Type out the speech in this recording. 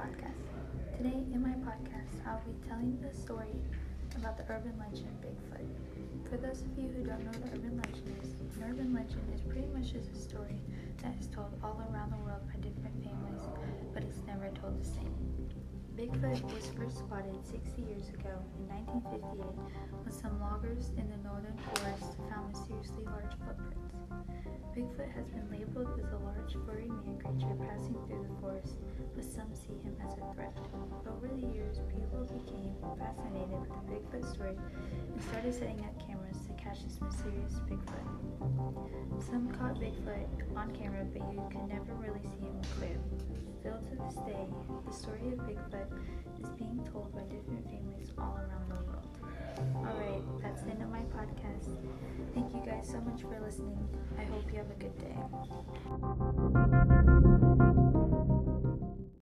podcast. Today, in my podcast, I'll be telling the story about the urban legend Bigfoot. For those of you who don't know what urban legend is, an urban legend is pretty much just a story that is told all around the world by different families, but it's never told the same. Bigfoot was first spotted 60 years ago in 1958 when some loggers in the northern forest found mysteriously large footprints. Bigfoot has been labeled as a large furry man creature passing through the forest, but some Over the years, people became fascinated with the Bigfoot story and started setting up cameras to catch this mysterious Bigfoot. Some caught Bigfoot on camera, but you could never really see him clear. Still to this day, the story of Bigfoot is being told by different families all around the world. Alright, that's the end of my podcast. Thank you guys so much for listening. I hope you have a good day.